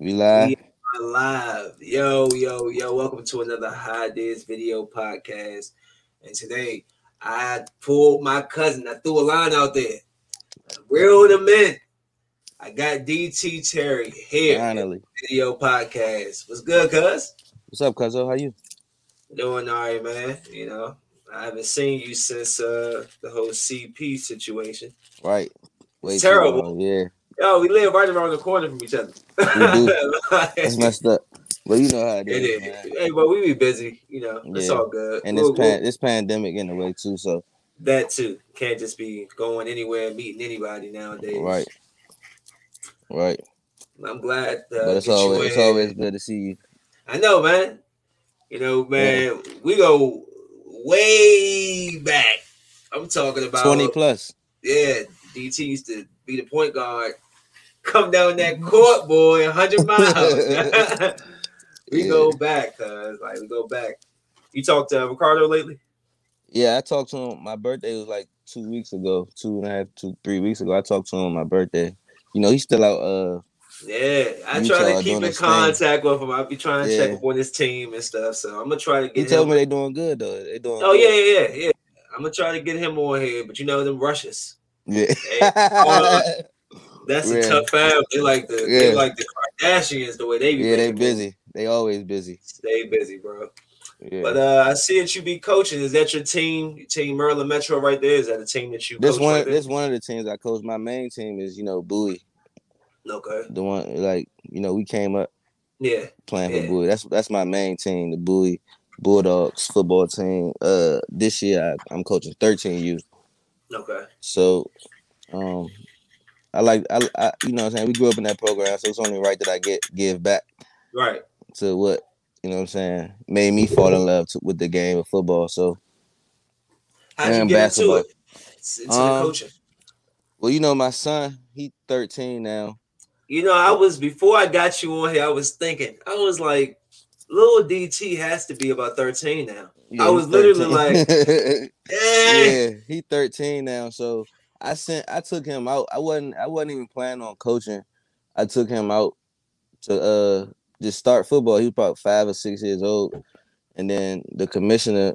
We live. We live. Yo, yo, yo. Welcome to another High Days video podcast. And today I pulled my cousin. I threw a line out there. Real the men. I got DT Terry here. Finally. Video podcast. What's good, cuz? What's up, Cuzzo? How you? Doing all right, man. You know, I haven't seen you since uh the whole CP situation. Right. Way terrible. long, Yeah. Yo, we live right around the corner from each other. That's messed up. But you know how it It is. is. Hey, but we be busy, you know. It's all good. And this We'll- we'll- this pandemic in the way too. So that too can't just be going anywhere, meeting anybody nowadays. right. Right. I'm glad. Uh, But it's always it's always good to see you. I know, man. You know, man. We go way back. I'm talking about 20 plus. Yeah, DT used to be the point guard. Come down that court, boy, 100 miles. we Yeah. go back, cuz like we go back. You talked to Ricardo lately? Yeah, I talked to him. My birthday was like two weeks ago, two and a half, two, three weeks ago. I talked to him on my birthday. You know, he's still out uh Yeah, I try to keep in his thing. contact with him. I'll be trying to Yeah. check up on his team and stuff. So I'm gonna try to he get told him. me they're doing good though. They doing Oh good. yeah, yeah, yeah, yeah. I'm gonna try to get him on here, but you know them rushes. Yeah. uh, That's a tough family. They like the they like the Kardashians the way they be. yeah, they busy. They always busy. Stay busy, bro. Yeah. But uh I see that you be coaching. Is that your team? Your team Maryland Metro right there? Is that a team that you this coach one right this one of the teams I coach. My main team is, you know, Bowie. Okay. The one like, you know, we came up Yeah. playing Yeah. for Bowie. That's that's my main team, the Bowie Bulldogs football team. Uh this year I, I'm coaching 13 youth. Okay. So um I like I, I you know what I'm saying we grew up in that program, so it's only right that I get give back Right. to what you know what I'm saying made me fall in love to, with the game of football. So How'd you get basketball. into it? Into the Um, coaching. well, you know my son, he 13 now. You know, I was before I got you on here, I was thinking, I was like, little DT has to be about 13 now. Yeah, I was literally 13. Eh. yeah, he 13 now. So I sent I took him out. I wasn't I wasn't even planning on coaching. I took him out to uh just start football. He was about five or six years old. And then the commissioner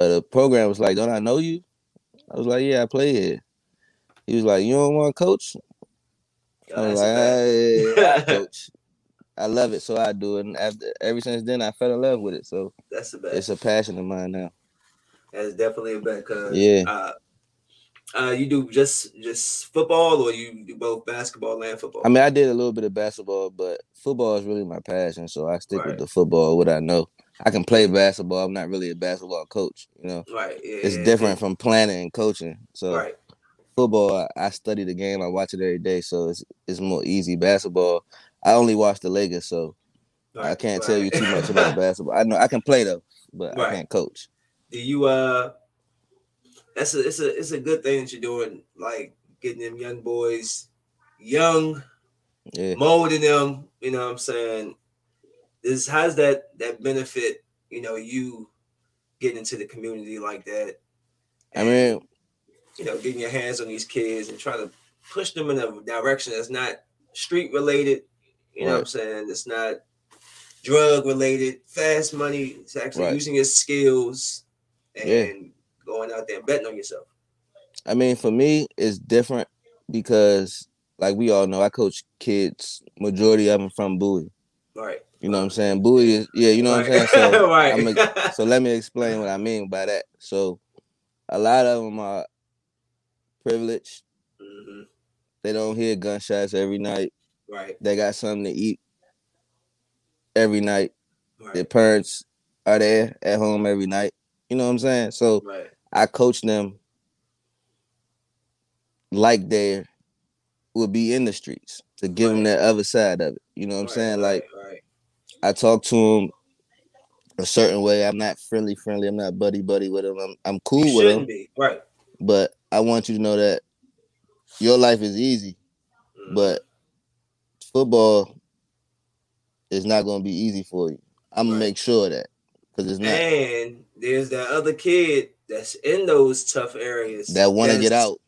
of the program was like, Don't I know you? I was like, Yeah, I play here. He was like, You don't want to coach? I was that's like, a "Ah, yeah, I coach. I love it, so I do it. And after ever since then I fell in love with it. So that's a bad. it's a passion of mine now. That's definitely a bet. Cause Yeah. uh, uh, you do just just football, or you do both basketball and football. I mean, I did a little bit of basketball, but football is really my passion. So I stick Right. with the football, what I know. I can play basketball. I'm not really a basketball coach. You know, right. Yeah, it's yeah, different from planning and coaching. So Right. football, I, I study the game. I watch it every day, so it's it's more easy. Basketball, I only watch the Lakers, so I can't tell you too much about basketball. I know I can play though, but Right. I can't coach. do you uh that's a it's a it's a good thing that you're doing like getting them young boys young Yeah, molding them you know what i'm saying? This how's that that benefit you know you getting into the community like that? I mean, you know getting your hands on these kids and trying to push them in a direction that's not street related you know what i'm saying? It's not drug related fast money it's actually Right. using your skills and Yeah. Going out there and betting on yourself I mean, for me, it's different because, like we all know, I coach kids. Majority of them from Bowie. right You know what I'm saying? Bowie is yeah, you know what I'm saying? So right I'm so let me explain what I mean by that. So a lot of them are privileged. Mhm. They don't hear gunshots every night. right They got something to eat every night. Their parents are there at home every night. You know what I'm saying? So right I coach them like they would be in the streets to give them that other side of it. You know what I'm saying? Like right I talk to them a certain way. I'm not friendly, friendly. I'm not buddy, buddy with them. I'm, I'm cool you with them, be right but I want you to know that your life is easy, Mhm. but football is not going to be easy for you. I'm gonna make sure of that because it's not and there's that other kid that's in those tough areas that want to get out.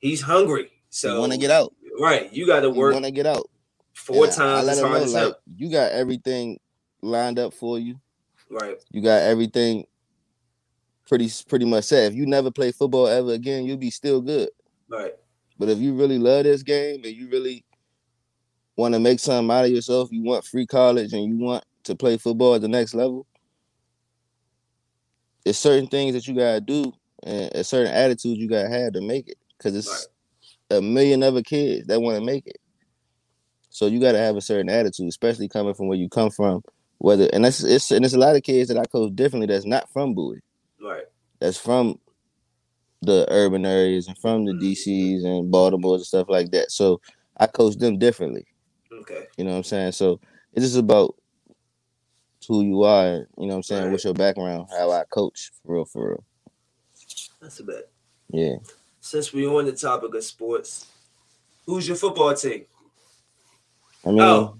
he's hungry so want to get out. right you got to work want to get out. four And I- I times him know, like you got everything lined up for you. Right. You got everything pretty pretty much set. If you never play football ever again, you'll be still good. Right. But if you really love this game and you really want to make something out of yourself, you want free college and you want to play football at the next level, there's certain things that you gotta do and a certain attitude you gotta have to make it. Cause it's a million other kids that want to make it. So you gotta have a certain attitude, especially coming from where you come from. Whether and that's it's and there's a lot of kids that I coach differently that's not from Bowie Right. that's from the urban areas and from the mm-hmm. DCs and Baltimores and stuff like that. So I coach them differently. Okay. You know what I'm saying? So it's just about who you are, and, you know what I'm saying, Right. what's your background, how I coach for real, for real. That's a bet. Yeah. Since we're on the topic of sports, who's your football team? I mean Oh.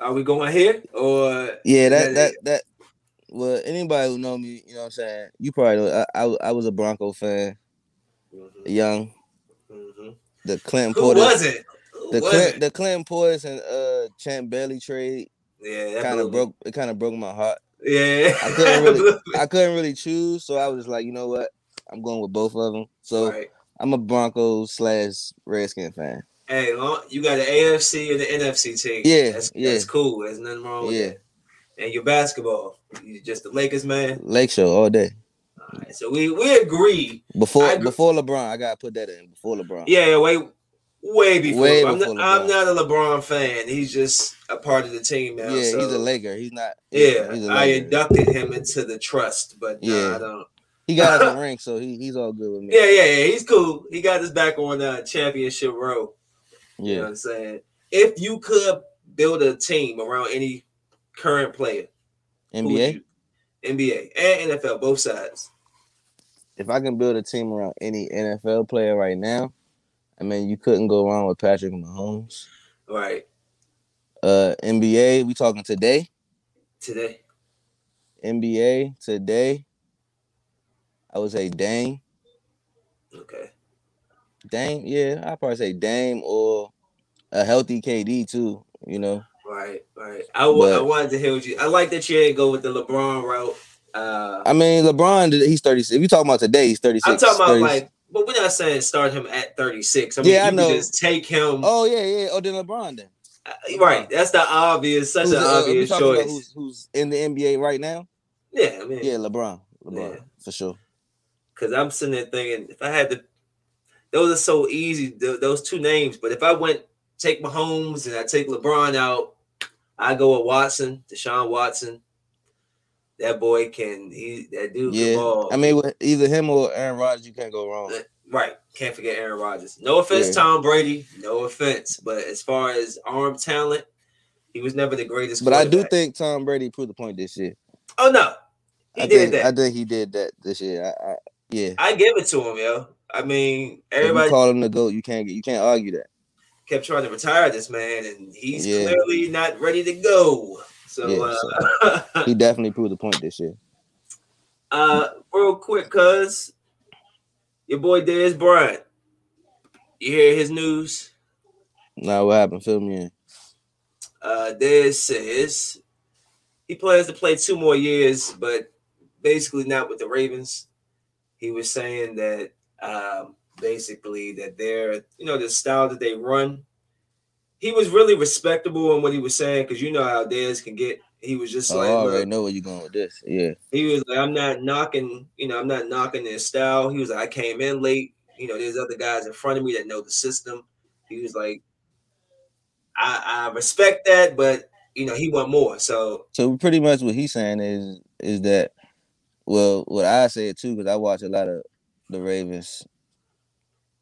Are we going here or yeah, that that that well anybody who know me, you know what I'm saying, you probably know I I, I was a Bronco fan, Mhm, young. mhm. The Clinton who was it? Who the was Clint, it? the Clinton Portis and uh Champ Bailey trade Yeah, kind of broke it kind of broke my heart. Yeah, I couldn't really- I couldn't really choose, so I was like, you know what? I'm going with both of them. So right. I'm a Broncos slash Redskin fan. Hey, you got an AFC and the NFC team. Yeah, that's, yeah. that's cool. There's nothing wrong with Yeah. that. And your basketball, you just the Lakers man. Lake Show all day. All right, so we we agree. Before agree. before LeBron, I gotta put that in. Before LeBron. Yeah, yeah, way way before. I'm, not, I'm not a LeBron fan. He's just a part of the team now. yeah, so, he's a Laker. He's not. Yeah, he's I inducted him into the trust, but nah, Yeah. I don't. He got us a ring, so he, he's all good with me. Yeah, yeah, yeah. He's cool. He got his back on uh, championship row. You know yeah. what I'm saying? If you could build a team around any current player, NBA. you- NBA and NFL, both sides. If I can build a team around any NFL player right now, I mean, you couldn't go wrong with Patrick Mahomes. Right. Uh, NBA, we talking today. Today. NBA today. I would say Dame. Okay. Dame, yeah, I'd probably say Dame or a healthy KD too. You know, Right, right. I wa- I wanted to hear what you. I like that you didn't go with the LeBron route. Uh, I mean, LeBron, he's thirty six. If you talking about today, he's thirty six. I'm talking about like, but we're not saying start him at 36. I mean, Yeah, I you know. can just take him. Oh yeah, yeah. Oh, then LeBron then. Uh, right. That's the obvious, such Who's, an uh, obvious choice. who's, who's in the NBA right now? yeah, I mean, Yeah, LeBron. LeBron Yeah. for sure. Because I'm sitting there thinking, if I had to, those are so easy, th- those two names. But if I went take Mahomes and I take LeBron out, I go with Watson, Deshaun Watson. That boy can he that dude can Yeah, ball. I mean, with either him or Aaron Rodgers, you can't go wrong. right. Can't forget Aaron Rodgers. No offense, Yeah. Tom Brady. No offense, but as far as arm talent, he was never the greatest. But I do think Tom Brady proved the point this year. Oh no, he I did think that. I think he did that this year. I, I, yeah. I give it to him, yo. I mean, everybody call him the goat, you can't get you can't argue that. kept trying to retire this man, and he's Yeah. clearly not ready to go. So, Yeah, uh, He definitely proved the point this year. uh, real quick, cuz your boy Dez Bryant, you hear his news? Now what happened? Fill me in. Uh, Dez says he plans to play two more years, but basically not with the Ravens. He was saying that um, basically that they're, you know, the style that they run. He was really respectable in what he was saying because you know how Dez can get. He was just Oh, like, I already know where you're going with this. Yeah. he was like, I'm not knocking, you know, I'm not knocking their style. He was like, I came in late. You know, there's other guys in front of me that know the system. He was like, I, I respect that, but you know, he want more. So So pretty much what he's saying is is that well, what I said too, because I watch a lot of the Ravens.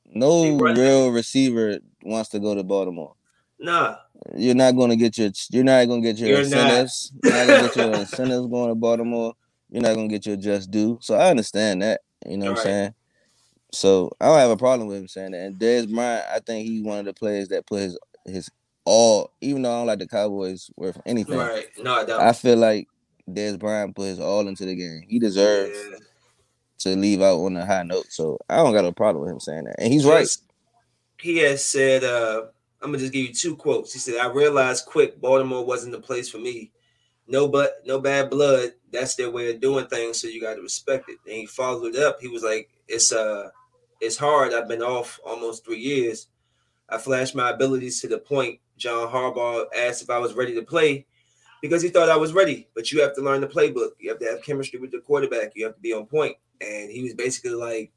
No real receiver wants to go to Baltimore. Nah, You're not going to get your. You're not going to get your You're not. You're not going to get your incentives going to Baltimore. You're not going to get your just due. So I understand that. You know what Right. I'm saying. So I don't have a problem with him saying that. And Dez Bryant, I think he's one of the players that put his his all. Even though I don't like the Cowboys worth anything, right? No, I don't. I feel like Dez Bryant put his all into the game. He deserves Yeah. to leave out on a high note. So I don't got a problem with him saying that. And he's right. He has said uh I'm gonna just give you two quotes. He said, "I realized quick Baltimore wasn't the place for me. No, but no bad blood. That's their way of doing things, so you got to respect it." And he followed up. He was like, "It's uh, it's hard. I've been off almost three years. I flashed my abilities to the point. John Harbaugh asked if I was ready to play." Because he thought I was ready, but you have to learn the playbook. You have to have chemistry with the quarterback. You have to be on point. And he was basically like,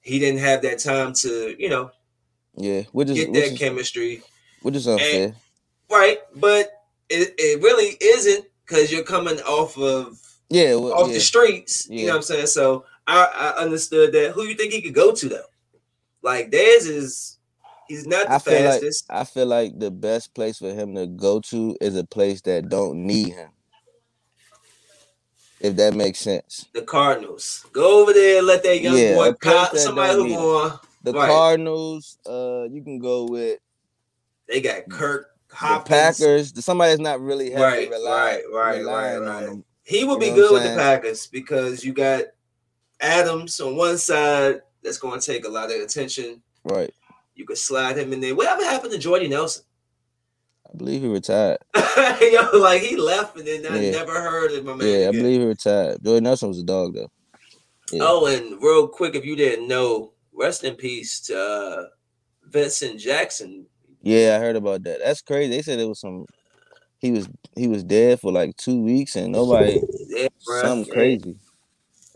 he didn't have that time to, you know, Yeah, which is get that is, chemistry. which is unfair. Right. But it, it really isn't because you're coming off of yeah, well, off yeah. the streets. You know what I'm saying? So I, I understood that. Who you think he could go to though? Like Dez is he's not the I feel like fastest. I feel like the best place for him to go to is a place that don't need him. If that makes sense. the Cardinals. Go over there, and let that young Yeah, boy pop somebody who going. The Right. Cardinals, uh, you can go with They got Kirk the Packers. Somebody that's not really heavily Right, rely, right, right, relying right, on them. He would be You know good with the? Packers because you got Adams on one side that's going to take a lot of attention. Right. You could slide him in there. Whatever happened to Jordy Nelson? I believe he retired. Yo, like he left and then I Yeah. never heard of my man. Yeah, I believe he retired. Jordan Nelson was a dog though. yeah. Oh, and real quick, if you didn't know, rest in peace to uh, Vincent Jackson. Yeah, I heard about that. That's crazy. They said it was some. He was he was dead for like two weeks and nobody Yeah, bruh. something crazy.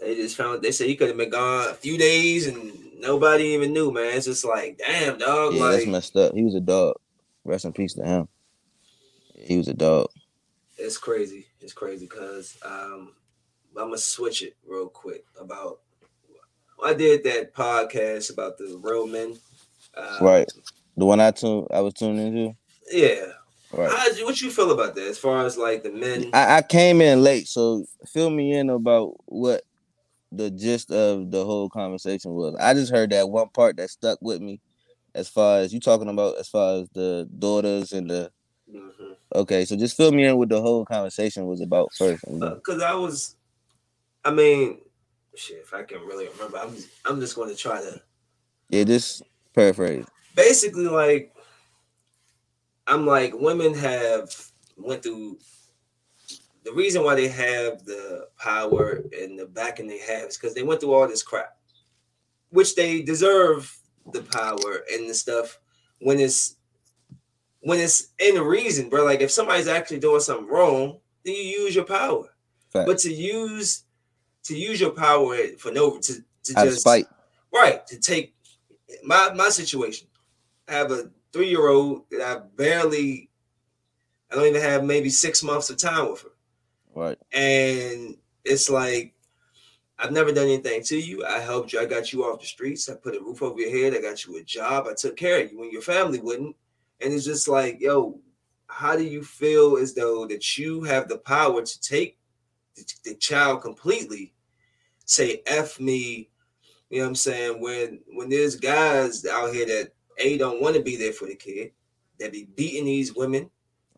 They just found. They said he could have been gone a few days and nobody even knew. Man, it's just like, damn, dog. Yeah, that's messed up. He was a dog. Rest in peace to him. He was a dog. it's crazy. It's crazy because um, I'm gonna switch it real quick about. I did that podcast about the real men. Uh, Right. The one I tuned I was tuned into. Yeah. Right. How'd what you feel about that? As far as like the men. I, I came in late, so fill me in about what the gist of the whole conversation was. I just heard that one part that stuck with me, as far as you talking about, as far as the daughters and the. Mhm. Okay, so just fill me in what the whole conversation was about first. because I was, I mean, shit. If I can really remember, I'm just, I'm just going to try to Yeah, just paraphrase. basically like, I'm like women have went through. The reason why they have the power and the backing they have is because they went through all this crap, which they deserve the power and the stuff when it's when it's in reason, bro. Like if somebody's actually doing something wrong, then you use your power. Fact. But to use to use your power for no to, to Out just spite. right to take my my situation. I have a three year old that I barely I don't even have maybe six months of time with her. Right. And it's like I've never done anything to you. I helped you. I got you off the streets. I put a roof over your head. I got you a job. I took care of you when your family wouldn't. And it's just like, yo, how do you feel as though that you have the power to take the, the child completely, say F me, you know what I'm saying? When when there's guys out here that A don't want to be there for the kid, that be beating these women,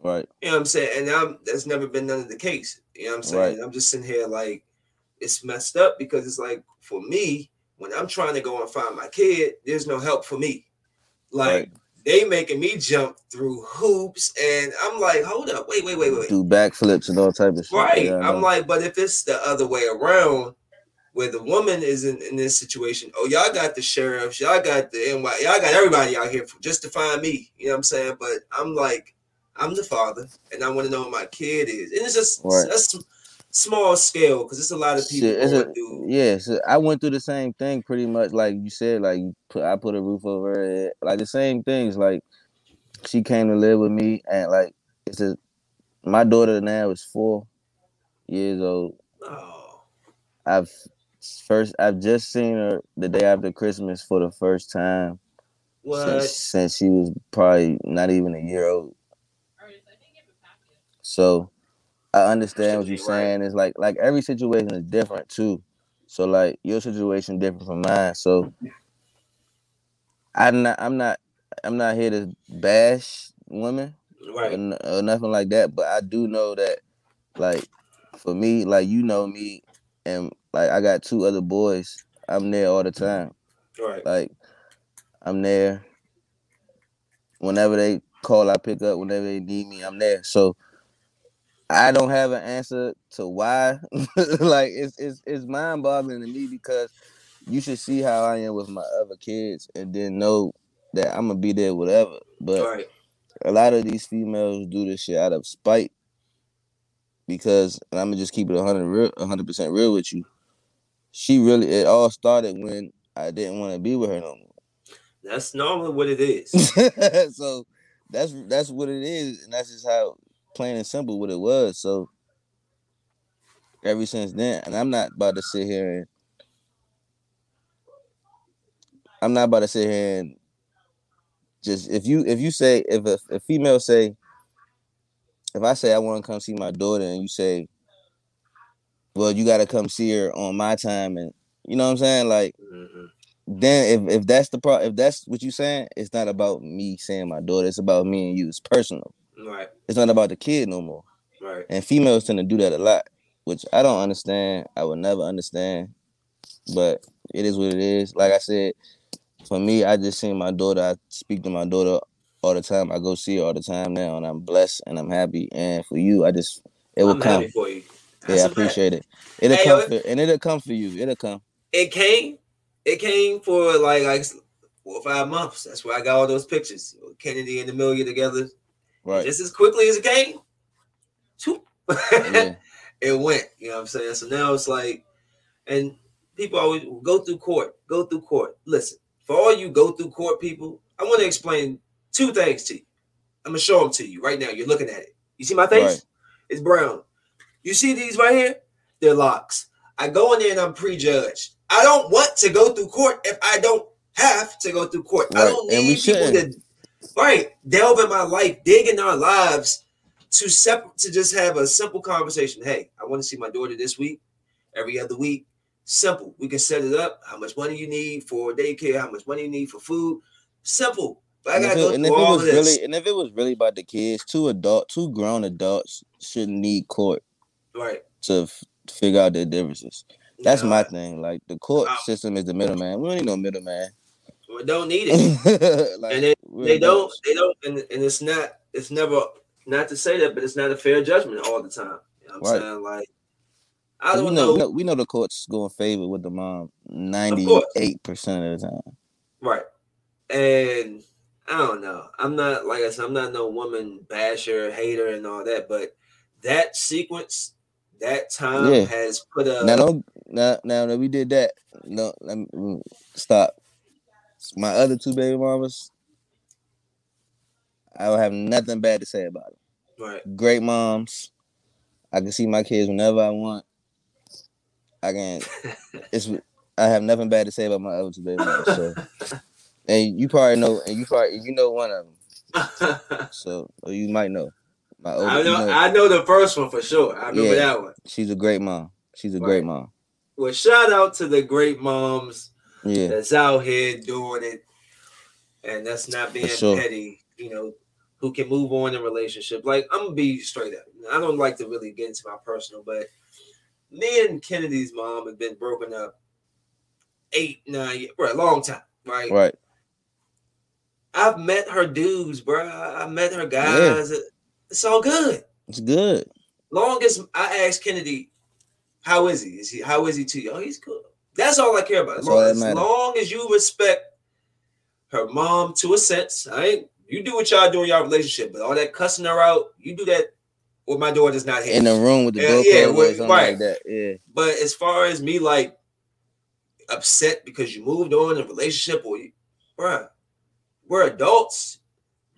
Right. you know what I'm saying? And I'm that's never been none of the case. You know what I'm saying? I'm just sitting here like it's messed up because it's like for me, when I'm trying to go and find my kid, there's no help for me. Like Right. They making me jump through hoops, and I'm like, hold up, wait, wait, wait, wait. Do backflips and all type of shit. Right. Yeah, I'm like, but if it's the other way around, where the woman is in, in this situation, oh, y'all got the sheriffs, y'all got the NY, y'all got everybody out here for, just to find me. You know what I'm saying? But I'm like, I'm the father, and I want to know what my kid is. And it's just Right. that's small scale because it's a lot of people Shit, going a, through. yeah, so I went through the same thing pretty much like you said, like you put I put a roof over her head. Like the same things. Like she came to live with me and like it's a my daughter now is four years old. Oh, I've first I've just seen her the day after Christmas for the first time since since she was probably not even a year old. So I understand what you're saying. It's like like every situation is different too. So like your situation different from mine. So I'm not I'm not I'm not here to bash women or, Right. n- or nothing like that. But I do know that like for me, like you know me and like I got two other boys. I'm there all the time. Right. Like I'm there whenever they call, I pick up. Whenever they need me, I'm there. So I don't have an answer to why. like it's it's it's mind boggling to me because you should see how I am with my other kids and then know that I'm gonna be there whatever. But Right. a lot of these females do this shit out of spite because and I'm gonna just keep it 100 real, 100 percent real with you. She really it all started when I didn't want to be with her no more. That's normally what it is. so that's that's what it is, and that's just how plain and simple what it was. So ever since then, and I'm not about to sit here and I'm not about to sit here and just if you if you say if a, a female say if I say I want to come see my daughter and you say, well, you got to come see her on my time and you know what I'm saying, like Mhm. then if, if that's the pro if that's what you're saying, it's not about me saying my daughter. It's about me and you. It's personal. Right. It's not about the kid no more. Right. And females tend to do that a lot, which I don't understand. I would never understand, but it is what it is. Like I said, for me, I just seen my daughter. I speak to my daughter all the time. I go see her all the time now, and I'm blessed and I'm happy. And for you, I just it will I'm come. for you. Yeah, I That's a fact. appreciate it. It'll Hey, come yo, for, and it'll come for you. It'll come. It came. It came for like like four or five months. That's where I got all those pictures. Kennedy and Amelia together. Right. Just as quickly as it came. Yeah. it went. You know what I'm saying? So now it's like, and people always go through court, go through court. Listen, for all you go through court people, I want to explain two things to you. I'm gonna show them to you right now. You're looking at it. You see my face? Right. It's brown. You see these right here? They're locks. I go in there and I'm prejudged. I don't want to go through court if I don't have to go through court. I don't And we need people to right delve in my life, dig in our lives to sep- to just have a simple conversation. Hey, I want to see my daughter this week, every other week. Simple. We can set it up. How much money you need for daycare? How much money you need for food? Simple. But I And if, gotta it, go and if through it was really, and if it was really about the kids, two adult, two grown adults shouldn't need court right. to f- figure out their differences. That's my thing. Like the court system is the middleman. We don't need no middleman. Don't need it. like, And they- they don't they don't and, and it's not it's never not to say that but it's not a fair judgment all the time you know what i'm Right. saying like i don't we know, know we know the courts go in favor with the mom ninety eight percent of the time. right and i don't know i'm not like i said i'm not no woman basher hater and all that but that sequence that time Yeah. has put a now don't now now that we did that. No, let me mm, stop. My other two baby mamas, I don't have nothing bad to say about them. right Great moms. I can see my kids whenever I want. I can. It's. I have nothing bad to say about my other two baby mamas. So, and you probably know, and you probably you know one of them. So, or you might know. My older, I you know, know, I know the first one for sure. I remember Yeah. that one. she's a great mom. She's a great mom. Well, shout out to the great moms Yeah. that's out here doing it, and that's not being sure. petty. You know, who can move on in relationship. Like I'm gonna be straight up. I don't like to really get into my personal, but me and Kennedy's mom have been broken up eight, nine, years, for a long time, right? Right. I've met her dudes, bro. I met her guys. It's all good. It's good. Long as I asked Kennedy, how is he? Is he how is he to you? Oh, he's good. That's all I care about. That's all as long as you respect her mom to a sense, I ain't you do what y'all do in y'all relationship, but all that cussing her out, you do that with my daughter's not here. In the room with the Yeah, yeah, with- right. like that. Yeah. But as far as me like upset because you moved on in a relationship or you, bruh, we're adults.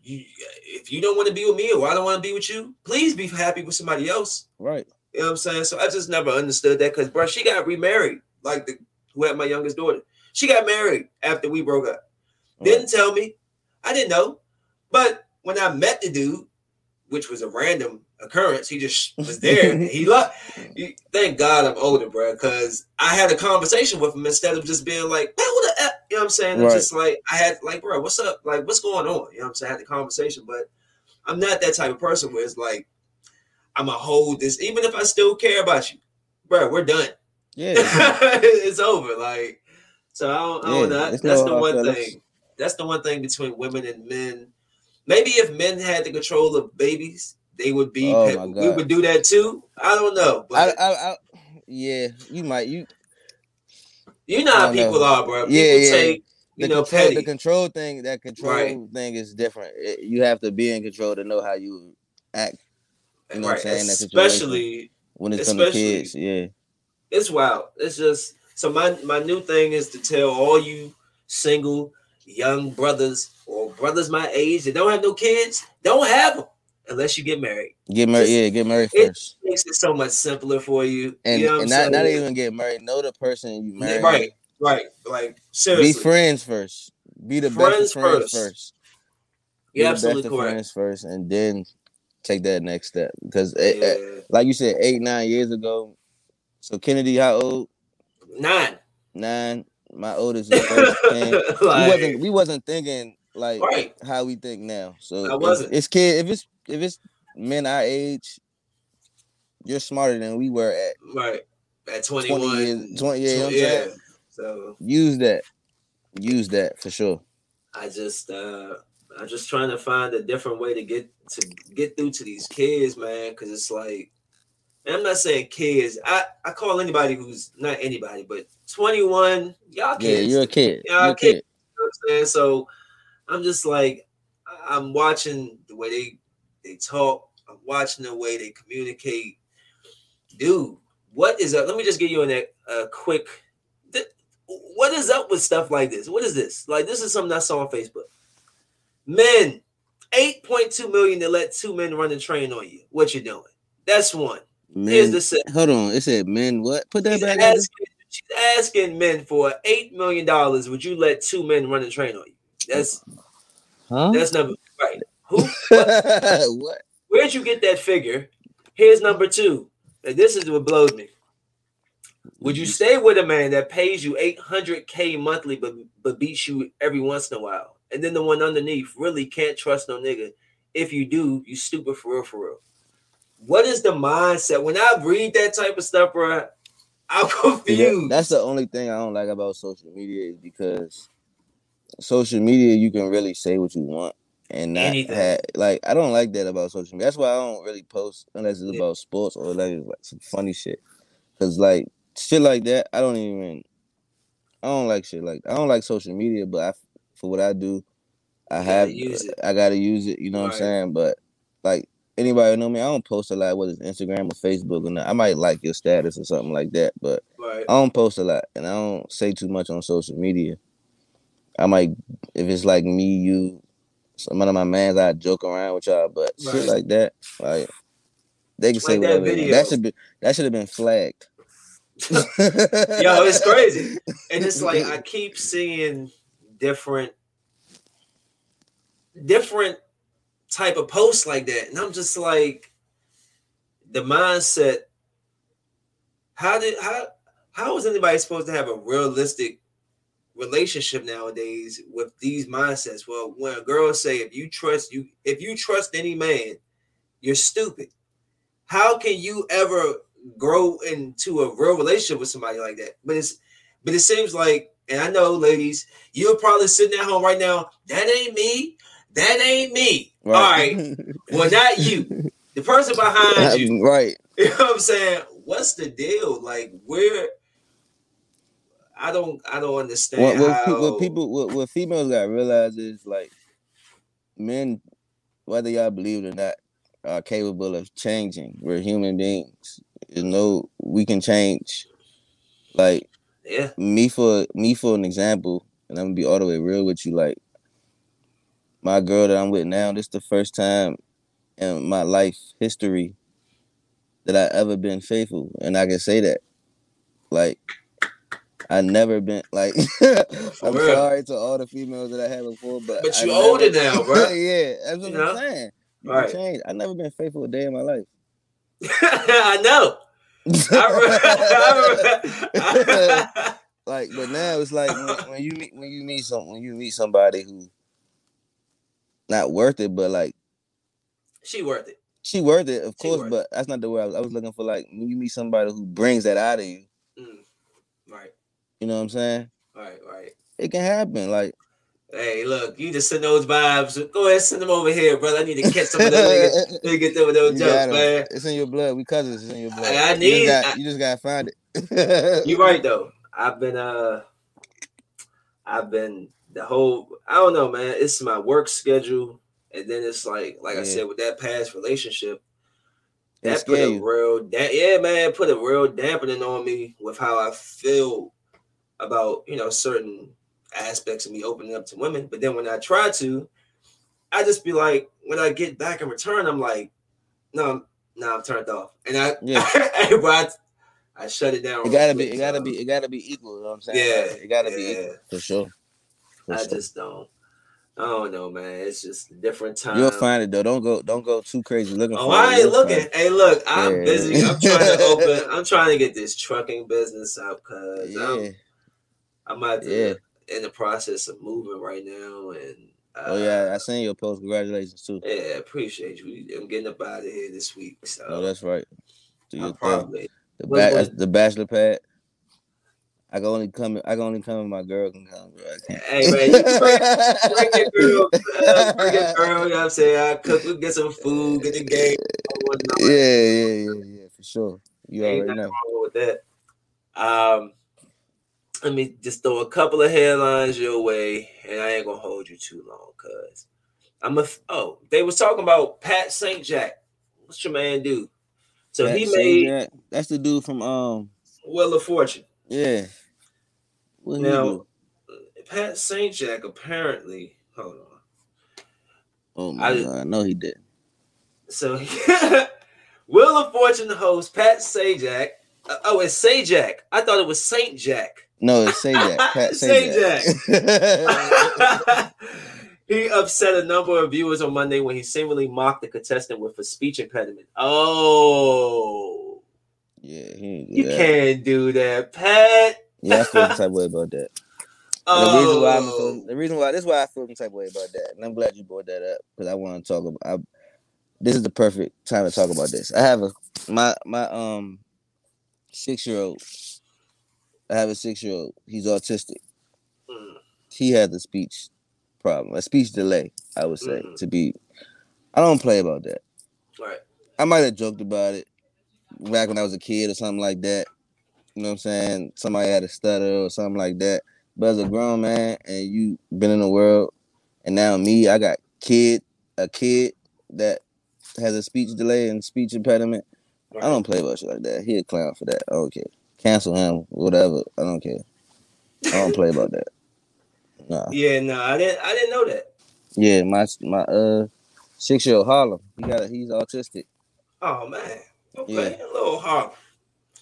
You, if you don't want to be with me or I don't want to be with you, please be happy with somebody else. Right. You know what I'm saying? So I just never understood that because, bro, she got remarried. Like the who had my youngest daughter, she got married after we broke up. Didn't tell me. I didn't know. But when I met the dude, which was a random occurrence, he just was there. he loved. Thank God I'm older, bro, because I had a conversation with him instead of just being like, "Man, what the f-? You know what I'm saying? It's Right. just like I had like, bro, what's up? Like, what's going on? You know what I'm saying? I had the conversation, but I'm not that type of person where it's like I'm gonna hold this, even if I still care about you, bro. We're done. Yeah. it's over. Like, so I don't, I don't Yeah, know. That's no the one feelings. thing. That's the one thing between women and men maybe if men had the control of babies, they would be. Oh we would do that too. I don't know, but I, I, yeah, you might. You you know how don't know. people are, bro. People Yeah, yeah. take you the know control, petty. the control thing, that control Right. thing is different. It- you have to be in control to know how you act you know what I'm saying, in that situation. especially when it's from the Especially- kids. Yeah, it's wild. It's just so my my new thing is to tell all you single young brothers or brothers my age that don't have no kids, don't have them unless you get married. get married. Just- Yeah, get married first. it- makes it so much simpler for you. and, you know and not not even get married. Know the person you marry. right, right. Like seriously, Be friends first. Be the Friends best friends first. first. Be You're the best absolutely correct. friends first, and then take that next step. Because eh, eh, Yeah. like you said, eight nine years ago. So Kennedy, how old? Nine. Nine. My oldest is first came. we wasn't we wasn't thinking like right. how we think now. So I wasn't. It's kid. If it's if it's men our age, you're smarter than we were at Right. At 21. 20 years. 20 yeah, you know what I'm yeah. So Use that. Use that for sure. I just uh I'm just trying to find a different way to get to get through to these kids, man, because it's like and I'm not saying kids. I, I call anybody who's not anybody, but 21, y'all kids. Yeah, you're a kid. Yeah, you're a kid. You know what I'm saying? So I'm just like I'm watching the way they they talk. I'm watching the way they communicate. Dude, what is up? Let me just give you an, a uh, quick. th- What is up with stuff like this? What is this? Like this is something I saw on Facebook. Men, 8.2 million to let two men run and train on you. What you doing? That's one. Here's Men, the hold on. It said men. What? Put that She's back. asking, she's asking men for eight million dollars. Would you let two men run and train on you? That's huh? that's number right. Who? what? Where'd you get that figure? Here's number two. And this is what blows me. Would you stay with a man that pays you 800k monthly, but but beats you every once in a while? And then the one underneath really can't trust no nigga. If you do, you stupid for real, for real. What is the mindset? When I read that type of stuff, bro, I'm Yeah, confused. that's the only thing I don't like about social media is because social media you can really say what you want and not Anything. have, like I don't like that about social media. That's why I don't really post unless it's Yeah. about sports or like, like some funny shit. Cause like shit like that, I don't even. I don't like shit like I don't like social media, but I for what I do, I gotta have use it. I gotta use it. You know what I'm saying? But like anybody know me, I don't post a lot, whether it's Instagram or Facebook, and I might like your status or something like that, but. right. I don't post a lot and I don't say too much on social media. I might if it's like me, you, some of my mans, I joke around with y'all, but Right. shit like that, like they can say Like that whatever. video. That should be that should have been flagged. Yo, it's crazy. And it's like I keep seeing different different type of posts like that. And I'm just like the mindset how did how how is anybody supposed to have a realistic relationship nowadays with these mindsets? Well, when a girl say if you trust you if you trust any man, you're stupid. How can you ever grow into a real relationship with somebody like that? But it's but it seems like, and I know, ladies, you're probably sitting at home right now. That ain't me. That ain't me. All right. Well, not you. The person behind you. right. You know what I'm saying? What's the deal? Like, where? I don't. I don't understand What, what, how. what people what, what females gotta realize is like men, whether y'all believe it or not, are capable of changing. We're human beings. You know, we can change. Like yeah. me for me for an example, and I'm gonna be all the way real with you. Like my girl that I'm with now, this is the first time in my life history that I ever been faithful, and I can say that. Like I never been like. I'm real. sorry to all the females that I had before, but But you older now, bro. yeah, that's what You I'm know? saying. You Right. change. I never been faithful a day in my life. I know. I re- like, but now it's like when, when you meet when you meet some when you meet somebody who not worth it, but like she worth it. she worth it, of She course. But that's not the way I was. I was looking for like when you meet somebody who brings that out of you. Mm. Right. You know what I'm saying? Right. Right. It can happen. Like Hey, look, you just send those vibes. Go ahead, send them over here, brother. I need to catch some of those niggas. Get them with those You jokes, man. It's in your blood. We cousins. It's in your blood. I- I You need- just got, I- you just gotta find it. You're right though. I've been uh I've been the whole I don't know, man. It's my work schedule, and then it's like like I said with that past relationship, that put scare a real da- yeah, man, put a real dampening on me with how I feel about you know certain aspects of me opening up to women. But then when I try to, I just be like, when I get back in return, I'm like, no, I'm no, I'm turned off, and I Yeah. bro, I, I shut it down. It gotta be. It gotta be. It gotta be equal. You know what I'm saying? Yeah, it gotta be equal for sure. I just don't. I don't know, man. It's just a different time. You'll find it though. Don't go. Don't go too crazy looking Oh, for it. I ain't You'll looking. Hey, look, I'm Yeah. busy. I'm trying to open. I'm trying to get this trucking business up because Yeah. I'm I'm out Yeah. in the process of moving right now, and uh, Oh yeah. I seen your post. Congratulations too. yeah, I appreciate you. I'm getting up out of here this week, so Oh, that's right. Do your probably The, ba- the bachelor pad. I can only come. I can only come if my girl can come. Bro. I can't. Hey man, you can bring, bring your girl, uh, bring your girl. You know what I'm saying? I cook, get some food, get the game. yeah, yeah, yeah, yeah, for sure. You Ain't already know. with that. Um, let me just throw a couple of headlines your way, and I ain't gonna hold you too long, cause I'm a. f- Oh, they was talking about Pat St. Jack. What's your man do? So Pat he Sajak, made That's the dude from um. Wheel of Fortune. Yeah. What Now? Pat St. Jack apparently. Hold on. Oh my I- god, no, he did. So Wheel of Fortune host Pat Sajak. Uh, oh, it's Sajak. I thought it was Saint Jack. No, it's Sajak. Pat Sajak. he upset a number of viewers on Monday when he seemingly mocked the contestant with a speech impediment. Oh, yeah, he ain't do you that. can't do that, Pat. Yeah, I feel some type of way about that. And the reason why I'm Oh, feeling, the reason why this is why I feel some type of way about that, and I'm glad you brought that up because I want to talk about. I, this is the perfect time to talk about this. I have a my my um six year old. I have a six year old. He's autistic. Mm, He has a speech problem, a speech delay. I would say Mhm. to be. I don't play about that. right. I might have joked about it back when I was a kid or something like that. You know what I'm saying? Somebody had a stutter or something like that. But as a grown man and you been in the world and now me, I got kid, a kid that has a speech delay and speech impediment. I don't play about shit like that. He a clown for that. I don't care. Cancel him, whatever. I don't care. I don't play about that. Nah. Yeah, no, I didn't. I didn't know that. Yeah, my my uh six year old Harlem. He got a, he's autistic. Oh man. Okay, Yeah. a little hard.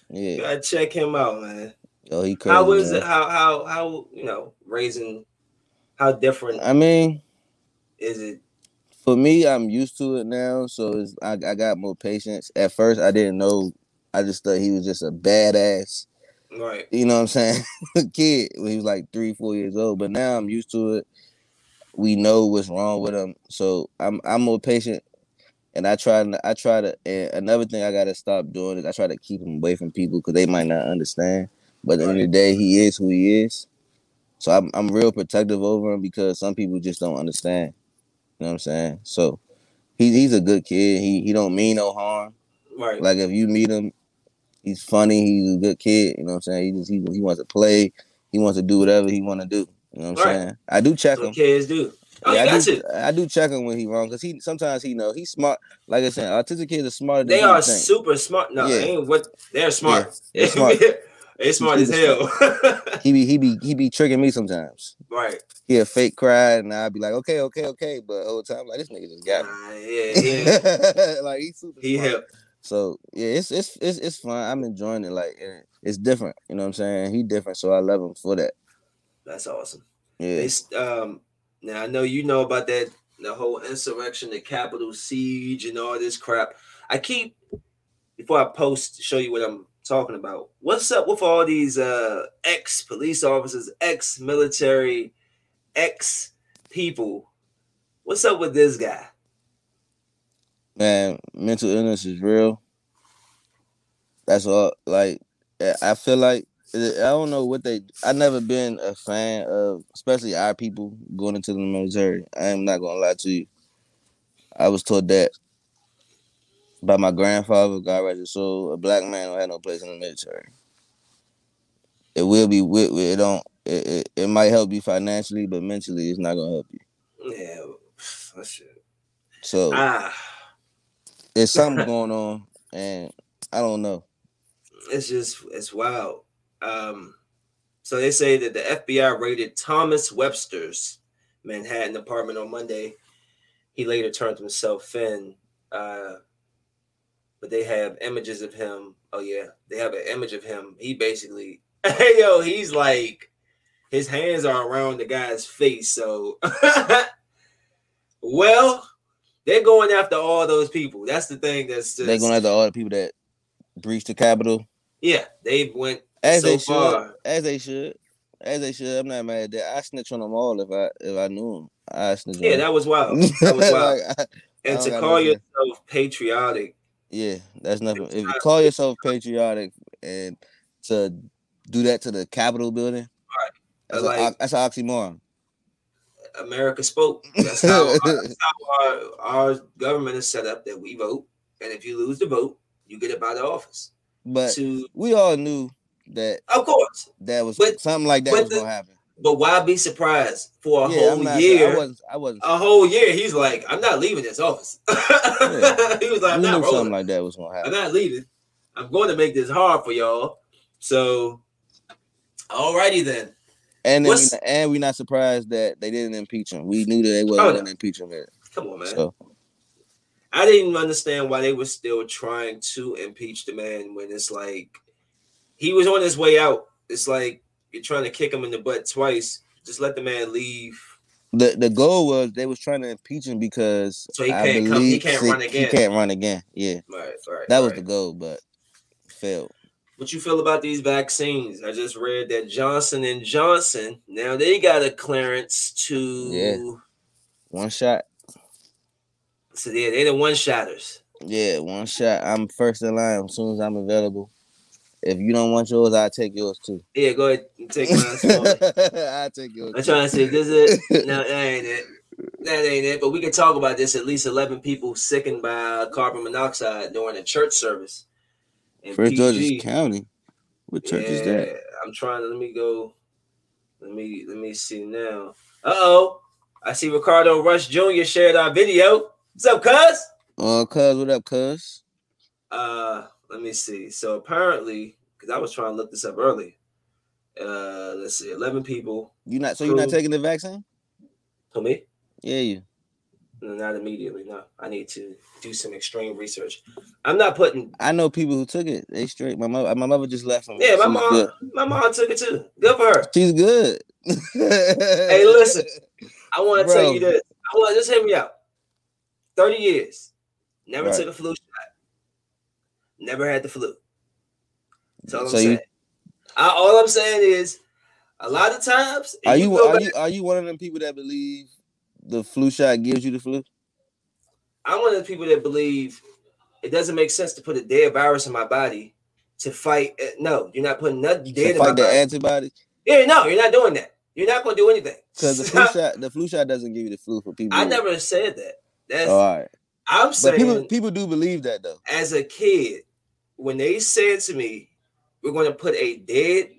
Yeah. Check him out, man. Oh, he crazy. How was man. it? How how how you know raising? How different I mean, is it? for me, I'm used to it now, so it's I, I got more patience. At first, I didn't know. I just thought he was just a badass. Right. You know what I'm saying? Kid when he was like three, four years old. But now I'm used to it. We know what's wrong with him, so I'm I'm more patient. And I try I try to. And another thing I gotta stop doing is I try to keep him away from people because they might not understand. But at the end of the day, he is who he is. So I'm I'm real protective over him because some people just don't understand. You know what I'm saying? So he, he's a good kid. He he don't mean no harm. Right. Like if you meet him, he's funny. He's a good kid. You know what I'm saying? He just he, he wants to play. He wants to do whatever he want to do. You know what I'm Right. saying? I do check Some him. kids do. Oh, yeah, I do. I do check him when he wrong because he sometimes he know he's smart. Like I said, autistic kids are smarter than They are super smart. No, Yeah. ain't what they're smart. Yeah, they're smart. they're smart as hell. He be he be he be tricking me sometimes. right. He a fake cry and I'd be like, okay, okay, okay, but all the time like this nigga just got me. Nah, yeah, yeah. like he's super He smart. helped. So yeah, it's it's it's it's fun. I'm enjoying it. Like it's different. You know what I'm saying? He different, so I love him for that. That's awesome. Yeah. They, s- um, now I know you know about that the whole insurrection, the Capitol siege, and all this crap. I keep before I post show you what I'm talking about. What's up with all these uh ex police officers, ex military, ex people? What's up with this guy? Man, mental illness is real. That's all. Like I- I feel like I don't know what they. I never been a fan of, especially our people going into the military. I am not gonna lie to you. I was taught that by my grandfather, God rest his soul. A black man don't have no place in the military. It will be. It don't. It, it, it might help you financially, but mentally, it's not gonna help you. Yeah. So Ah, it's something going on, and I don't know. it's just it's wild. Um, so they say that the FBI raided Thomas Webster's Manhattan apartment on Monday. He later turned himself in. Uh, but they have images of him. Oh yeah, they have an image of him. He basically, hey yo, he's like, his hands are around the guy's face. So, well, they're going after all those people. That's the thing. That's just, They're going after all the people that breached the Capitol, yeah, they went as so they should, far. as they should, as they should. I'm not mad at that. I snitch on them all if I if I knew them. I snitch. Yeah, that was wild. That was wild. Like, I- and I to call yourself patriotic, yeah, that's nothing. If you call yourself patriotic and to do that to the Capitol building, that's, Like- a, that's an oxymoron. America spoke. That's how, that's how our, our government is set up that we vote. And if you lose the vote, you get up out of office. But to we all knew that of course. that was But- something like that but was the- gonna happen. But why be surprised for a yeah, whole not, year? I wasn't. I wasn't. a whole year, he's like, I'm not leaving this office. Yeah. he was like, I'm we not rolling. something like that was gonna happen. I'm not leaving. I'm going to make this hard for y'all. So, alrighty then. And then and we not surprised that they didn't impeach him. We knew that they wasn't Oh, gonna impeach him. Yet. Come on, man. So I didn't understand why they were still trying to impeach the man when it's like he was on his way out. It's like you're trying to kick him in the butt twice. Just let the man leave. the the goal was they was trying to impeach him because So he can't come- he can't he- run He again. can't run again. Yeah, Right, right. that was right. the goal, but failed. What you feel about these vaccines? I just read that Johnson and Johnson now they got a clearance to. Yeah. One shot. So yeah, they the one shotters. Yeah, one shot. I'm first in line as soon as I'm available. If you don't want yours, I'll take yours too. Yeah, go ahead and take mine. I'll take yours. I'm too. trying to say this is no, that ain't it. That ain't it. But we can talk about this. At least eleven people sickened by carbon monoxide during a church service. in First PG. George's County. What church is that? I'm trying to let me go. Let me let me see now. Uh oh. I see Ricardo Rush Jr. shared our video. What's up, cuz? Oh, cuz, what up, cuz? Uh let me see. So apparently, because I was trying to look this up early. Uh let's see, 11 people. You not so you're not taking the vaccine? To me? Yeah, you. Not immediately. No, I need to do some extreme research. I'm not putting. I know people who took it. They straight. My mother, my mother just left from. Yeah, my mom. Good. My mom took it too. Good for her. She's good. Hey, listen. I want to tell you this. I want just hear me out. Thirty years, never Right. took a flu. Never had the flu. That's all I'm So you- saying. I, all I'm saying is, a lot of times, Are you go are back- you are you one of them people that believe the flu shot gives you the flu? I'm one of the people that believe it doesn't make sense to put a dead virus in my body to fight. eh, No, you're not putting nothing To dead in my fight the body. antibodies? Yeah, no, you're not doing that. You're not going to do anything. Because the flu shot the flu shot doesn't give you the flu for people. I who- never said that. That's all right. I'm But saying people people do believe that though. as a kid, when they said to me, "We're going to put a dead,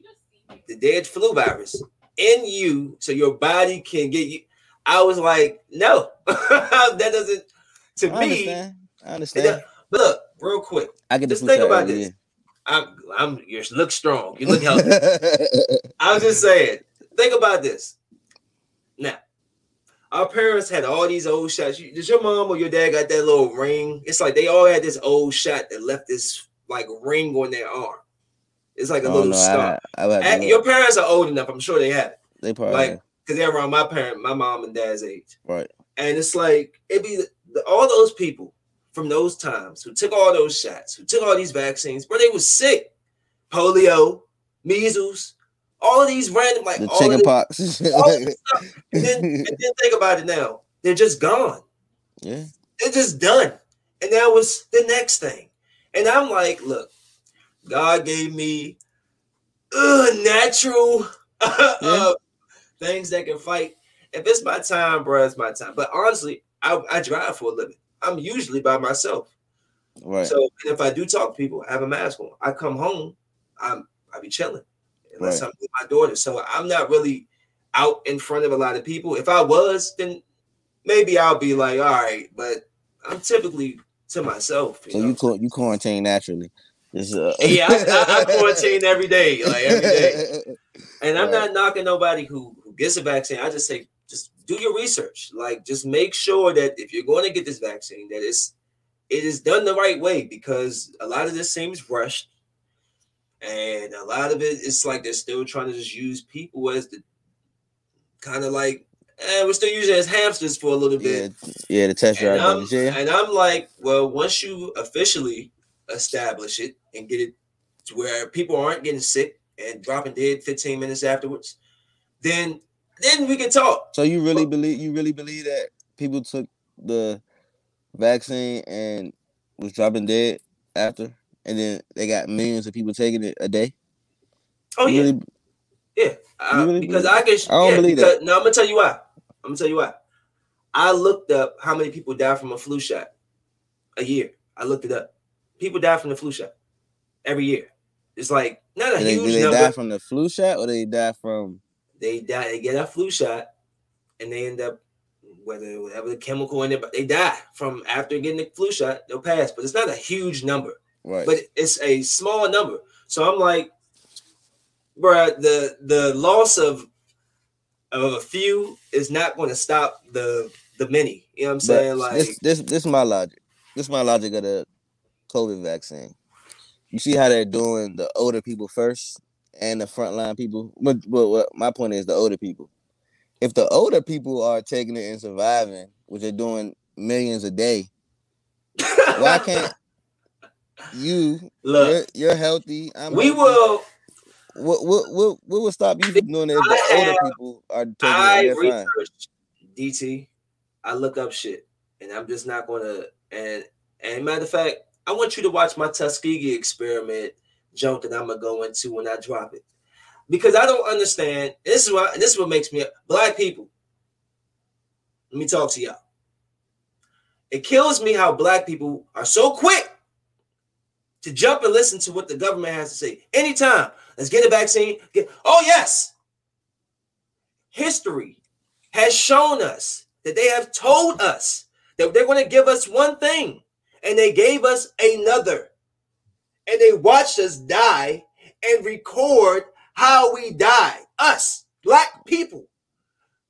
the dead flu virus in you, so your body can get you," I was like, "No, that doesn't." To I me, understand. I understand. but look, real quick, I get just think about this. I'm, I'm, you look strong, you look healthy. I'm just saying, think about this. Now, our parents had all these old shots. Did your mom or your dad got that little ring? It's like they all had this old shot that left this like ring on their arm. It's like a oh little no, star. I, I to your parents are old enough. I'm sure they have it They probably like- because they're around my parent, my mom and dad's age. right. And it's like it'd be the, all those people from those times who took all those shots, who took all these vaccines, but they was sick, polio, measles, all of these random like The chicken pox. all this stuff. And then, and then think about it now. They're just gone. yeah. They're just done. And that was the next thing. And I'm like, look, God gave me uh, natural uh, things that can fight. If it's my time, bro, it's my time. But honestly, I, I drive for a living. I'm usually by myself. Right. So if I do talk to people, I have a mask on. I come home, I'm I be chilling unless Right. I'm with my daughter. So I'm not really out in front of a lot of people. If I was, then maybe I'll be like, all right, but I'm typically to myself. You so know? you you quarantine naturally. Uh... yeah, I, I, I quarantine every day, like every day. And I'm Right. not knocking nobody who, who gets a vaccine. I just say, just do your research. Like, just make sure that if you're going to get this vaccine, that it's it is done the right way because a lot of this seems rushed, and a lot of it is like they're still trying to just use people as the kind of like, eh, we're still using it as hamsters for a little bit. yeah, yeah, the test drive And I'm, yeah. and I'm like, well, once you officially establish it and get it to where people aren't getting sick and dropping dead 15 minutes afterwards, then then we can talk. So you really believe you really believe that people took the vaccine and was dropping dead after, and then they got millions of people taking it a day? Oh You yeah, really- yeah. Uh, really because I can. I don't yeah, believe because, No, I'm gonna tell you why. I'm gonna tell you why. I looked up how many people die from a flu shot a year. I looked it up. People die from the flu shot every year. It's like not a do they, do huge they number. die from the flu shot or they die from? they die, they get a flu shot, and they end up whether whatever the chemical in it, but they die from after getting the flu shot, they'll pass. But it's not a huge number, Right. but it's a small number. So I'm like, bruh, the the loss of of a few is not going to stop the the many. You know what I'm But saying? Like, this this this is my logic. This is my logic of the COVID vaccine. You see how they're doing the older people first and the frontline people. But, but what my point is the older people. If the older people are taking it and surviving, which they're doing millions a day, why can't you? look? You're, you're healthy. I'm We healthy. will. What what what what will stop you from doing it if the I older people are taking I it and research DT. I look up shit, and I'm just not gonna. And and matter of fact, I want you to watch my Tuskegee experiment junk that I'm gonna go into when I drop it, because I don't understand. This is what this is what makes me black people. Let me talk to y'all. It kills me how black people are so quick to jump and listen to what the government has to say. Anytime, let's get a vaccine. Get oh yes, history has shown us that they have told us that they're going to give us one thing and they gave us another. And they watched us die and record how we died. Us black people.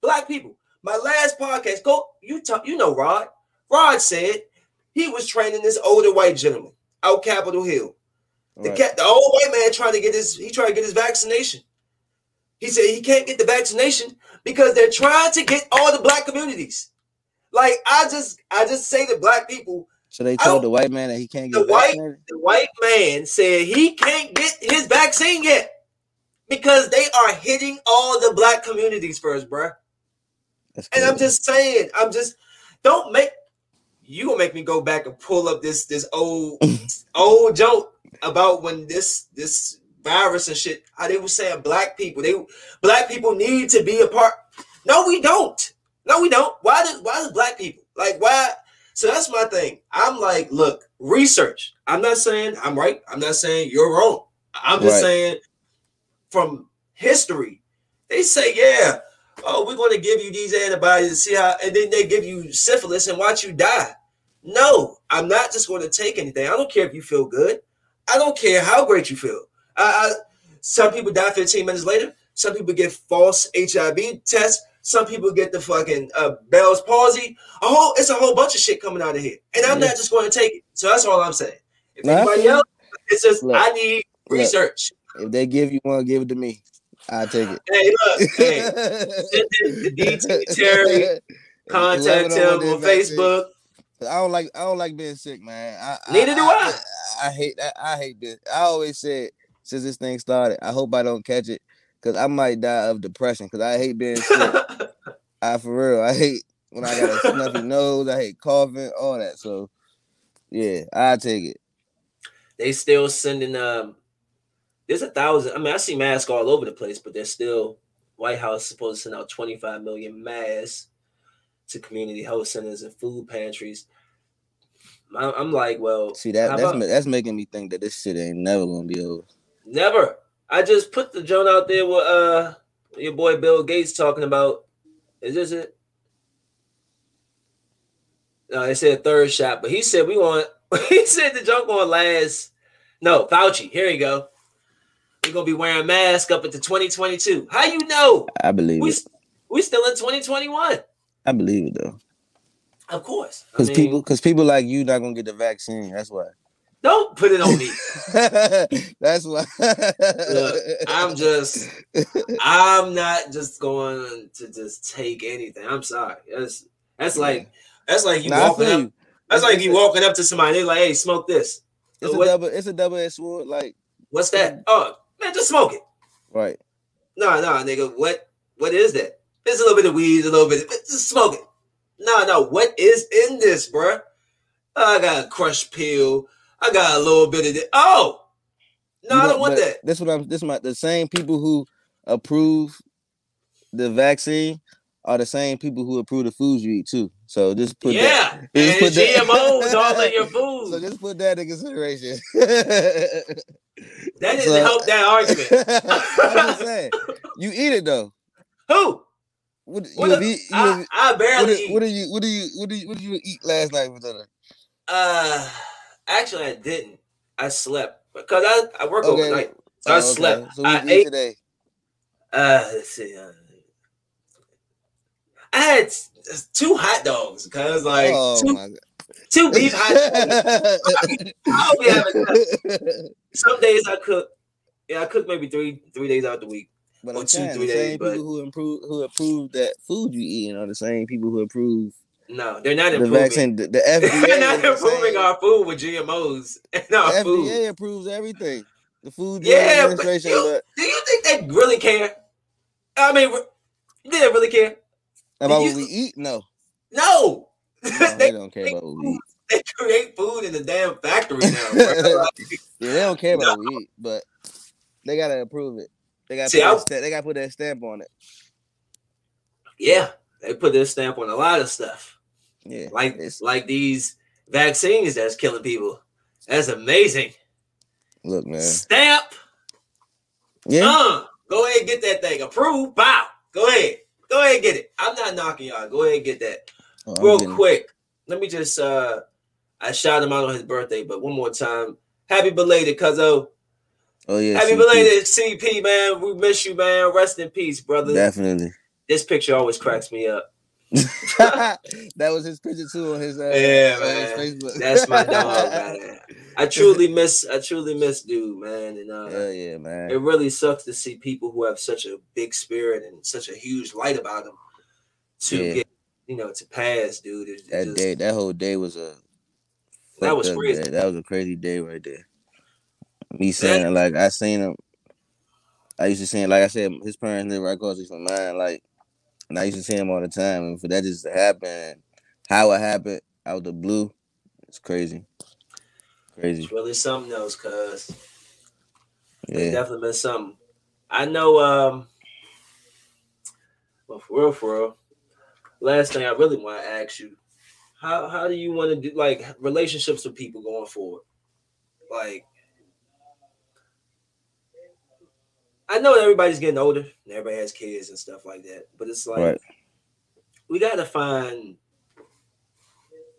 Black people. My last podcast go you talk you know rod. Rod said he was training this older white gentleman out capitol hill the, Right. cat, the old white man trying to get his he tried to get his vaccination. He said he can't get the vaccination because they're trying to get all the black communities. Like I just I just say to black people, So they told the white man that he can't get The get white- vaccinated. the white man said he can't get his vaccine yet because they are hitting all the black communities first, bruh. And I'm just saying, I'm just don't make you gonna make me go back and pull up this this old old joke about when this this virus and shit. How they were saying black people, they black people need to be a part. No, we don't. No, we don't. Why does why does black people like why? So that's my thing. I'm like, look, research. I'm not saying I'm right. I'm not saying you're wrong. I'm just Right. saying from history, they say, yeah, oh, we're going to give you these antibodies to see how, and then they give you syphilis and watch you die. No, I'm not just going to take anything. I don't care if you feel good. I don't care how great you feel. I, I, some people die 15 minutes later. Some people get false HIV tests. Some people get the fucking uh, Bell's palsy. A whole, it's a whole bunch of shit coming out of here, and I'm Yeah. not just going to take it. So that's all I'm saying. If anybody else, it's just Look. I need Look. research. If they give you one, give it to me. I'll take it. Hey, look, hey, send it to DT Terry. Contact him on. Facebook. I don't like I don't like being sick, man. I, Neither do I. I, I hate that. I hate this. I always said since this thing started, I hope I don't catch it because I might die of depression because I hate being sick. I for real. I hate when I got a snuffy nose. I hate coughing, all that. So yeah, I take it. they still sending um there's a thousand. I mean, I see masks all over the place, but there's still White House supposed to send out 25 million masks to community health centers and food pantries. I'm, I'm like, well, See that that's about- that's making me think that this shit ain't never gonna be over. never. I just put the joint out there with uh your boy Bill Gates talking about. Is this it? No, they said third shot, but he said we want. He said the junk on last. No, Fauci. Here you go. We're gonna be wearing masks up into 2022. How you know? I believe We it. we still in 2021. I believe it though, Of course. I because mean, people because people like you not gonna get the vaccine. That's why. don't put it on me. that's why. Look, I'm just I'm not just going to just take anything. I'm sorry. That's that's like that's like you Nah, walking up. you. That's like you walking up to somebody. they're like, hey, smoke this. It's a What- double. It's a double edged sword. Like What's that? Oh man, just smoke it. right. No, no, nigga. What what is that? It's a little bit of weed, a little bit. Just smoke it. No, no. What is in this, bruh? I got a crushed pill. I got a little bit of this. Oh, no, You I don't want that. This what I'm. This my the same people who approve the vaccine are the same people who approve the foods you eat too. So just put that. yeah, and just put that- GMOs all in your food. So just put that in consideration. that didn't so- help that argument. I'm just saying, you eat it though. Who? What, you What have the- eat- you I, have- I what, barely did, eat. what did you what do you what do you what did you eat last night for dinner? Uh, actually, I didn't. I slept because I, I work Okay. overnight. So I Oh, okay. slept. So what I you ate. today. Uh, let's see. Uh, I had two hot dogs because like oh two, two beef hot dogs. I'll be having god. Some days I cook. Yeah, I cook maybe three three days out the week. But Or I'm two, saying three the days, same but- people who improve who approve that food you eating are the same people who approve No, they're not the improving. vaccine. The, the FDA they're not is the improving our food with GMOs and our The food. FDA approves everything. The Food Yeah, but you- but, Do you think they really care? I mean, do they really care? About you- what we eat, no, No. no they, don't care about what we eat. they create food in the damn factory now. Yeah, they don't care about what we eat, but they gotta approve it. They gotta See, put I- that stamp, they gotta put that stamp on it. yeah, they put their stamp on a lot of stuff, Yeah, like it's, like these vaccines that's killing people. That's amazing. look, man. Stamp. Yeah, Uh, go ahead and get that thing approved. Bow. Go ahead. Go ahead and get it. I'm not knocking y'all. Go ahead and get that. Oh, Real quick. Let me just uh I shot him out on his birthday, but one more time. Happy belated, cuzzo. Oh yeah, Happy CP. belated CP, man. We miss you, man. Rest in peace, brother. Definitely. This picture always cracks me up. that was his picture too on his uh, Yeah, his man. Facebook. That's my dog, man. I truly miss I truly miss dude, man. And uh Hell yeah, man. it really sucks to see people who have such a big spirit and such a huge light about them to Yeah. get you know to pass, dude. It, it That just- day, that whole day was a That was crazy. day. That was a crazy day right there. Me saying like I seen him. I used to see him, like I said, his parents live right across from mine. Like, and I used to see him all the time. And for that just to happen, how it happened out of the blue, it's crazy, crazy. it's really something else, cuz Yeah, definitely been something. I know um well for real, for real. Last thing I really want to ask you, how how do you want to do like relationships with people going forward? Like I know everybody's getting older and everybody has kids and stuff like that, but it's like right. we gotta find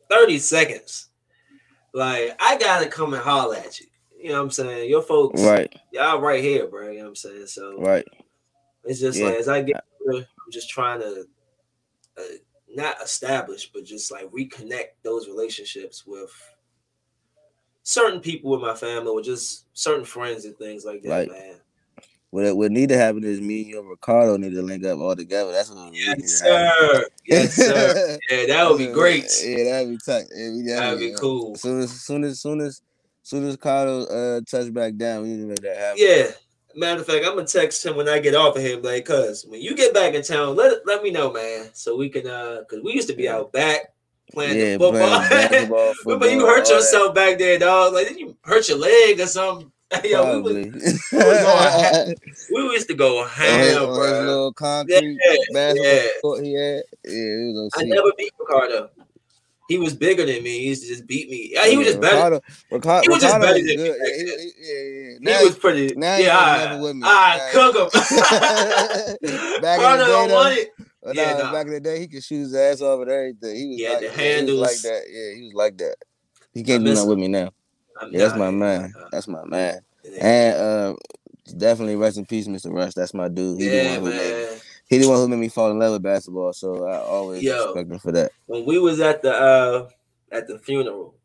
30 seconds. Like, I gotta come and holler at you. You know what I'm saying? Your folks, Right, y'all right here, bro. You know what I'm saying? So right. it's just Yeah. like as I get older, I'm just trying to uh, not establish, but just like reconnect those relationships with certain people in my family or just certain friends and things like that, Right. man. What what need to happen is me and you and Ricardo need to link up all together. That's what we need Yes, happen. sir. Yes, sir. Yeah, that would be great. Yeah, that'd be we That'd be yeah. cool. Soon as soon as soon as soon as Carlos uh touch back down, we need to make that happen. Yeah. Matter of fact, I'm gonna text him when I get off of him, like, cuz when you get back in town, let let me know, man, so we can uh, cause we used to be out back playing Yeah, football. playing basketball, Remember you hurt all that. yourself back there, dog. Like, did you hurt your leg or something? Yo, we, was, we, was going we used to go ham, bro. little concrete Yeah, basketball yeah. court he had. Yeah, I never beat Ricardo. He was bigger than me. He used to just beat me. Yeah, he was just better. Ricardo, Ricardo, He was just Ricardo better than me good. back Yeah, he, yeah, yeah. He was pretty. now yeah, I, with me. I Now cook him. back in Ricardo the day, don't want it. but Yeah, nah, nah. back in the day, he could shoot his ass off and everything. He was Yeah, like, the yeah, he was handles. like that. Yeah, he was like that. He can't do nothing him. with me now. Yeah, that's my man. uh, That's my man. And uh, definitely rest in peace, Mr. Rush. That's my dude. He the yeah, one who made he the one who made me fall in love with basketball. So I always Yo. respect him for that. When we was at the uh at the funeral,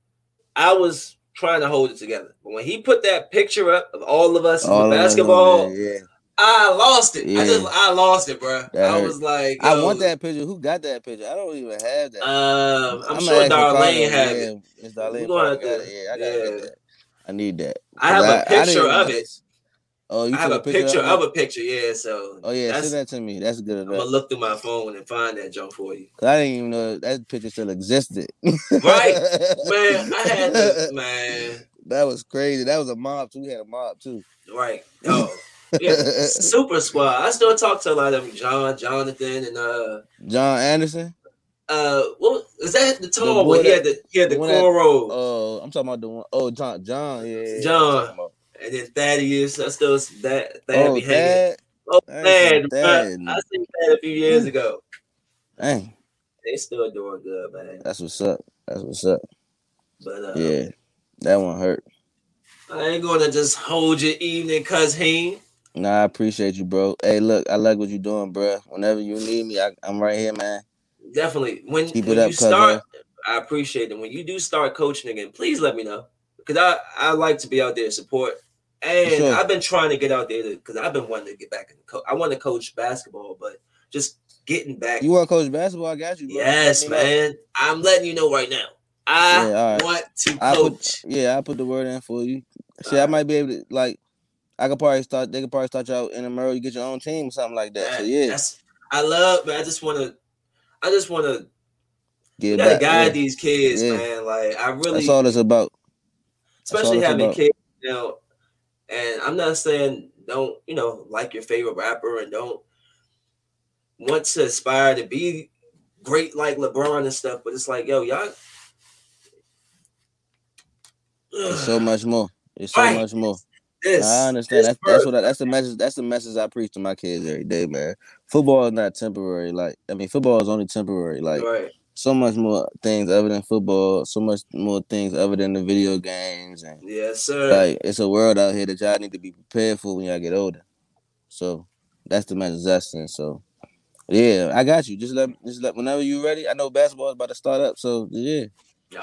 I was trying to hold it together. But when he put that picture up of all of us in All the of basketball, yeah. I lost it. I just I lost it, bro. That I hurt. was like, I want that picture. Who got that picture? I don't even have that. Um, I'm I'ma sure Darlene had it. yeah, Miss Darlene We gonna probably have got it. Yeah, I gotta yeah. get that. I need that. I have a picture of it. Oh, you I have a picture of of a picture, yeah. So Oh yeah, send that to me. That's good enough. I'm gonna look through my phone and find that junk for you. I didn't even know that picture still existed. Right. Man, I had to, man. That was crazy. That was a mob too. We had a mob too. Right. Oh, yeah. Super squad. I still talk to a lot of them. John, Jonathan, and uh, John Anderson. uh, what is that? The tall one. He had the he had the the cornrows. Oh, I'm talking about the one. Oh, John. John. Yeah. John. I'm talking about- and then Thaddeus. I still that Thad Oh, be hanging. Thad. Oh, ain't Thad. Thad. I seen Thad a few years ago. Dang. They still doing good, man. That's what's up. That's what's up. But uh, Yeah. That one hurt. I ain't gonna just hold your evening, cuz he. Nah, I appreciate you, bro. Hey, look, I like what you're doing, bro. Whenever you need me, I, I'm right here, man. Definitely. When, Keep when it up, you start, I appreciate it. When you do start coaching again, please let me know. Because I, I like to be out there to support. And Sure. I've been trying to get out there because I've been wanting to get back in coach. I want to coach basketball, but just getting back. You want to coach basketball? I got you, bro. yes, me know. man. I'm letting you know right now. I Yeah, all right. want to I coach. put, yeah, I put the word in for you. See, I Alright. might be able to like. I could probably start. They could probably start you out in the Merle. You get your own team, or something like that. So yeah, I love, man. I just want to, I just want to get gotta back. guide yeah. these kids, Yeah. man. Like I really, That's all it's about. especially having about. kids now. And I'm not saying don't you know like your favorite rapper and don't want to aspire to be great like LeBron and stuff, but it's like yo, y'all. It's so much more. It's so Right. much more. This, I understand. That's, that's what I, that's the message. That's the message I preach to my kids every day, man. Football is not temporary. Like I mean, football is only temporary. Like right. so much more things other than football. So much more things other than the video games and Yes, sir. like it's a world out here that y'all need to be prepared for when y'all get older. So that's the message I send. So yeah, I got you. Just let just let whenever you're ready. I know basketball is about to start up. So yeah,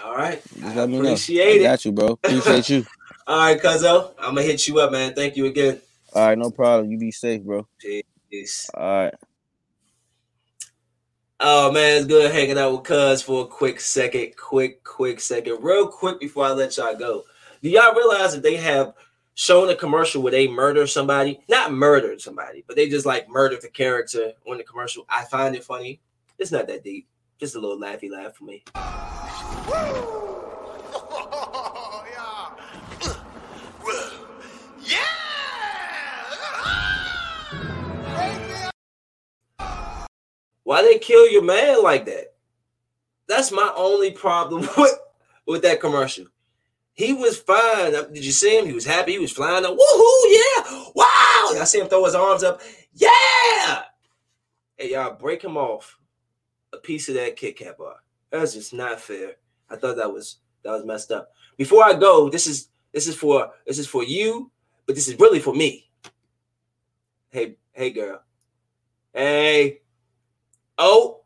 All right. just I let me know. appreciate I it. got you, bro. Appreciate you. All right, Cuzzo. I'm gonna hit you up, man. Thank you again. All right, no problem. You be safe, bro. Peace. All right. Oh man, it's good hanging out with Cuz for a quick second, quick, quick second, real quick before I let y'all go. Do y'all realize that they have shown a commercial where they murder somebody? Not murdered somebody, but they just like murdered the character on the commercial. I find it funny. It's not that deep. Just a little laughy laugh for me. Why they kill your man like that? That's my only problem with with that commercial. He was fine. Did you see him? He was happy. He was flying up. Woohoo! Yeah! Wow! I see him throw his arms up. Yeah! Hey y'all, break him off a piece of that Kit Kat bar. That's just not fair. I thought that was that was messed up. Before I go, this is this is for this is for you, but this is really for me. Hey, hey, girl. Hey. Oh,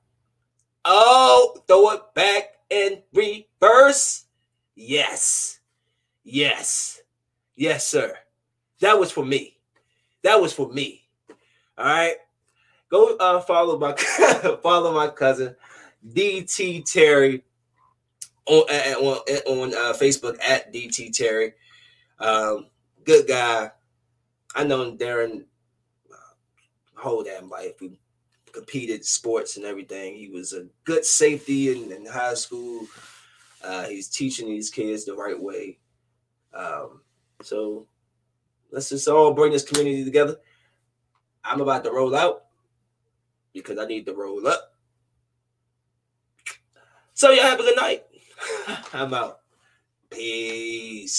oh, throw it back in reverse. Yes, yes, yes, sir. That was for me. That was for me. All right. Go uh, follow my follow my cousin DT Terry on on, on uh, Facebook at DT Terry. Um, good guy. I know Darren uh, that life. We competed sports and everything. He was a good safety in, in high school. Uh, he's teaching these kids the right way. Um, so Let's just all bring this community together. I'm about to roll out because I need to roll up. So y'all have a good night. I'm out. Peace.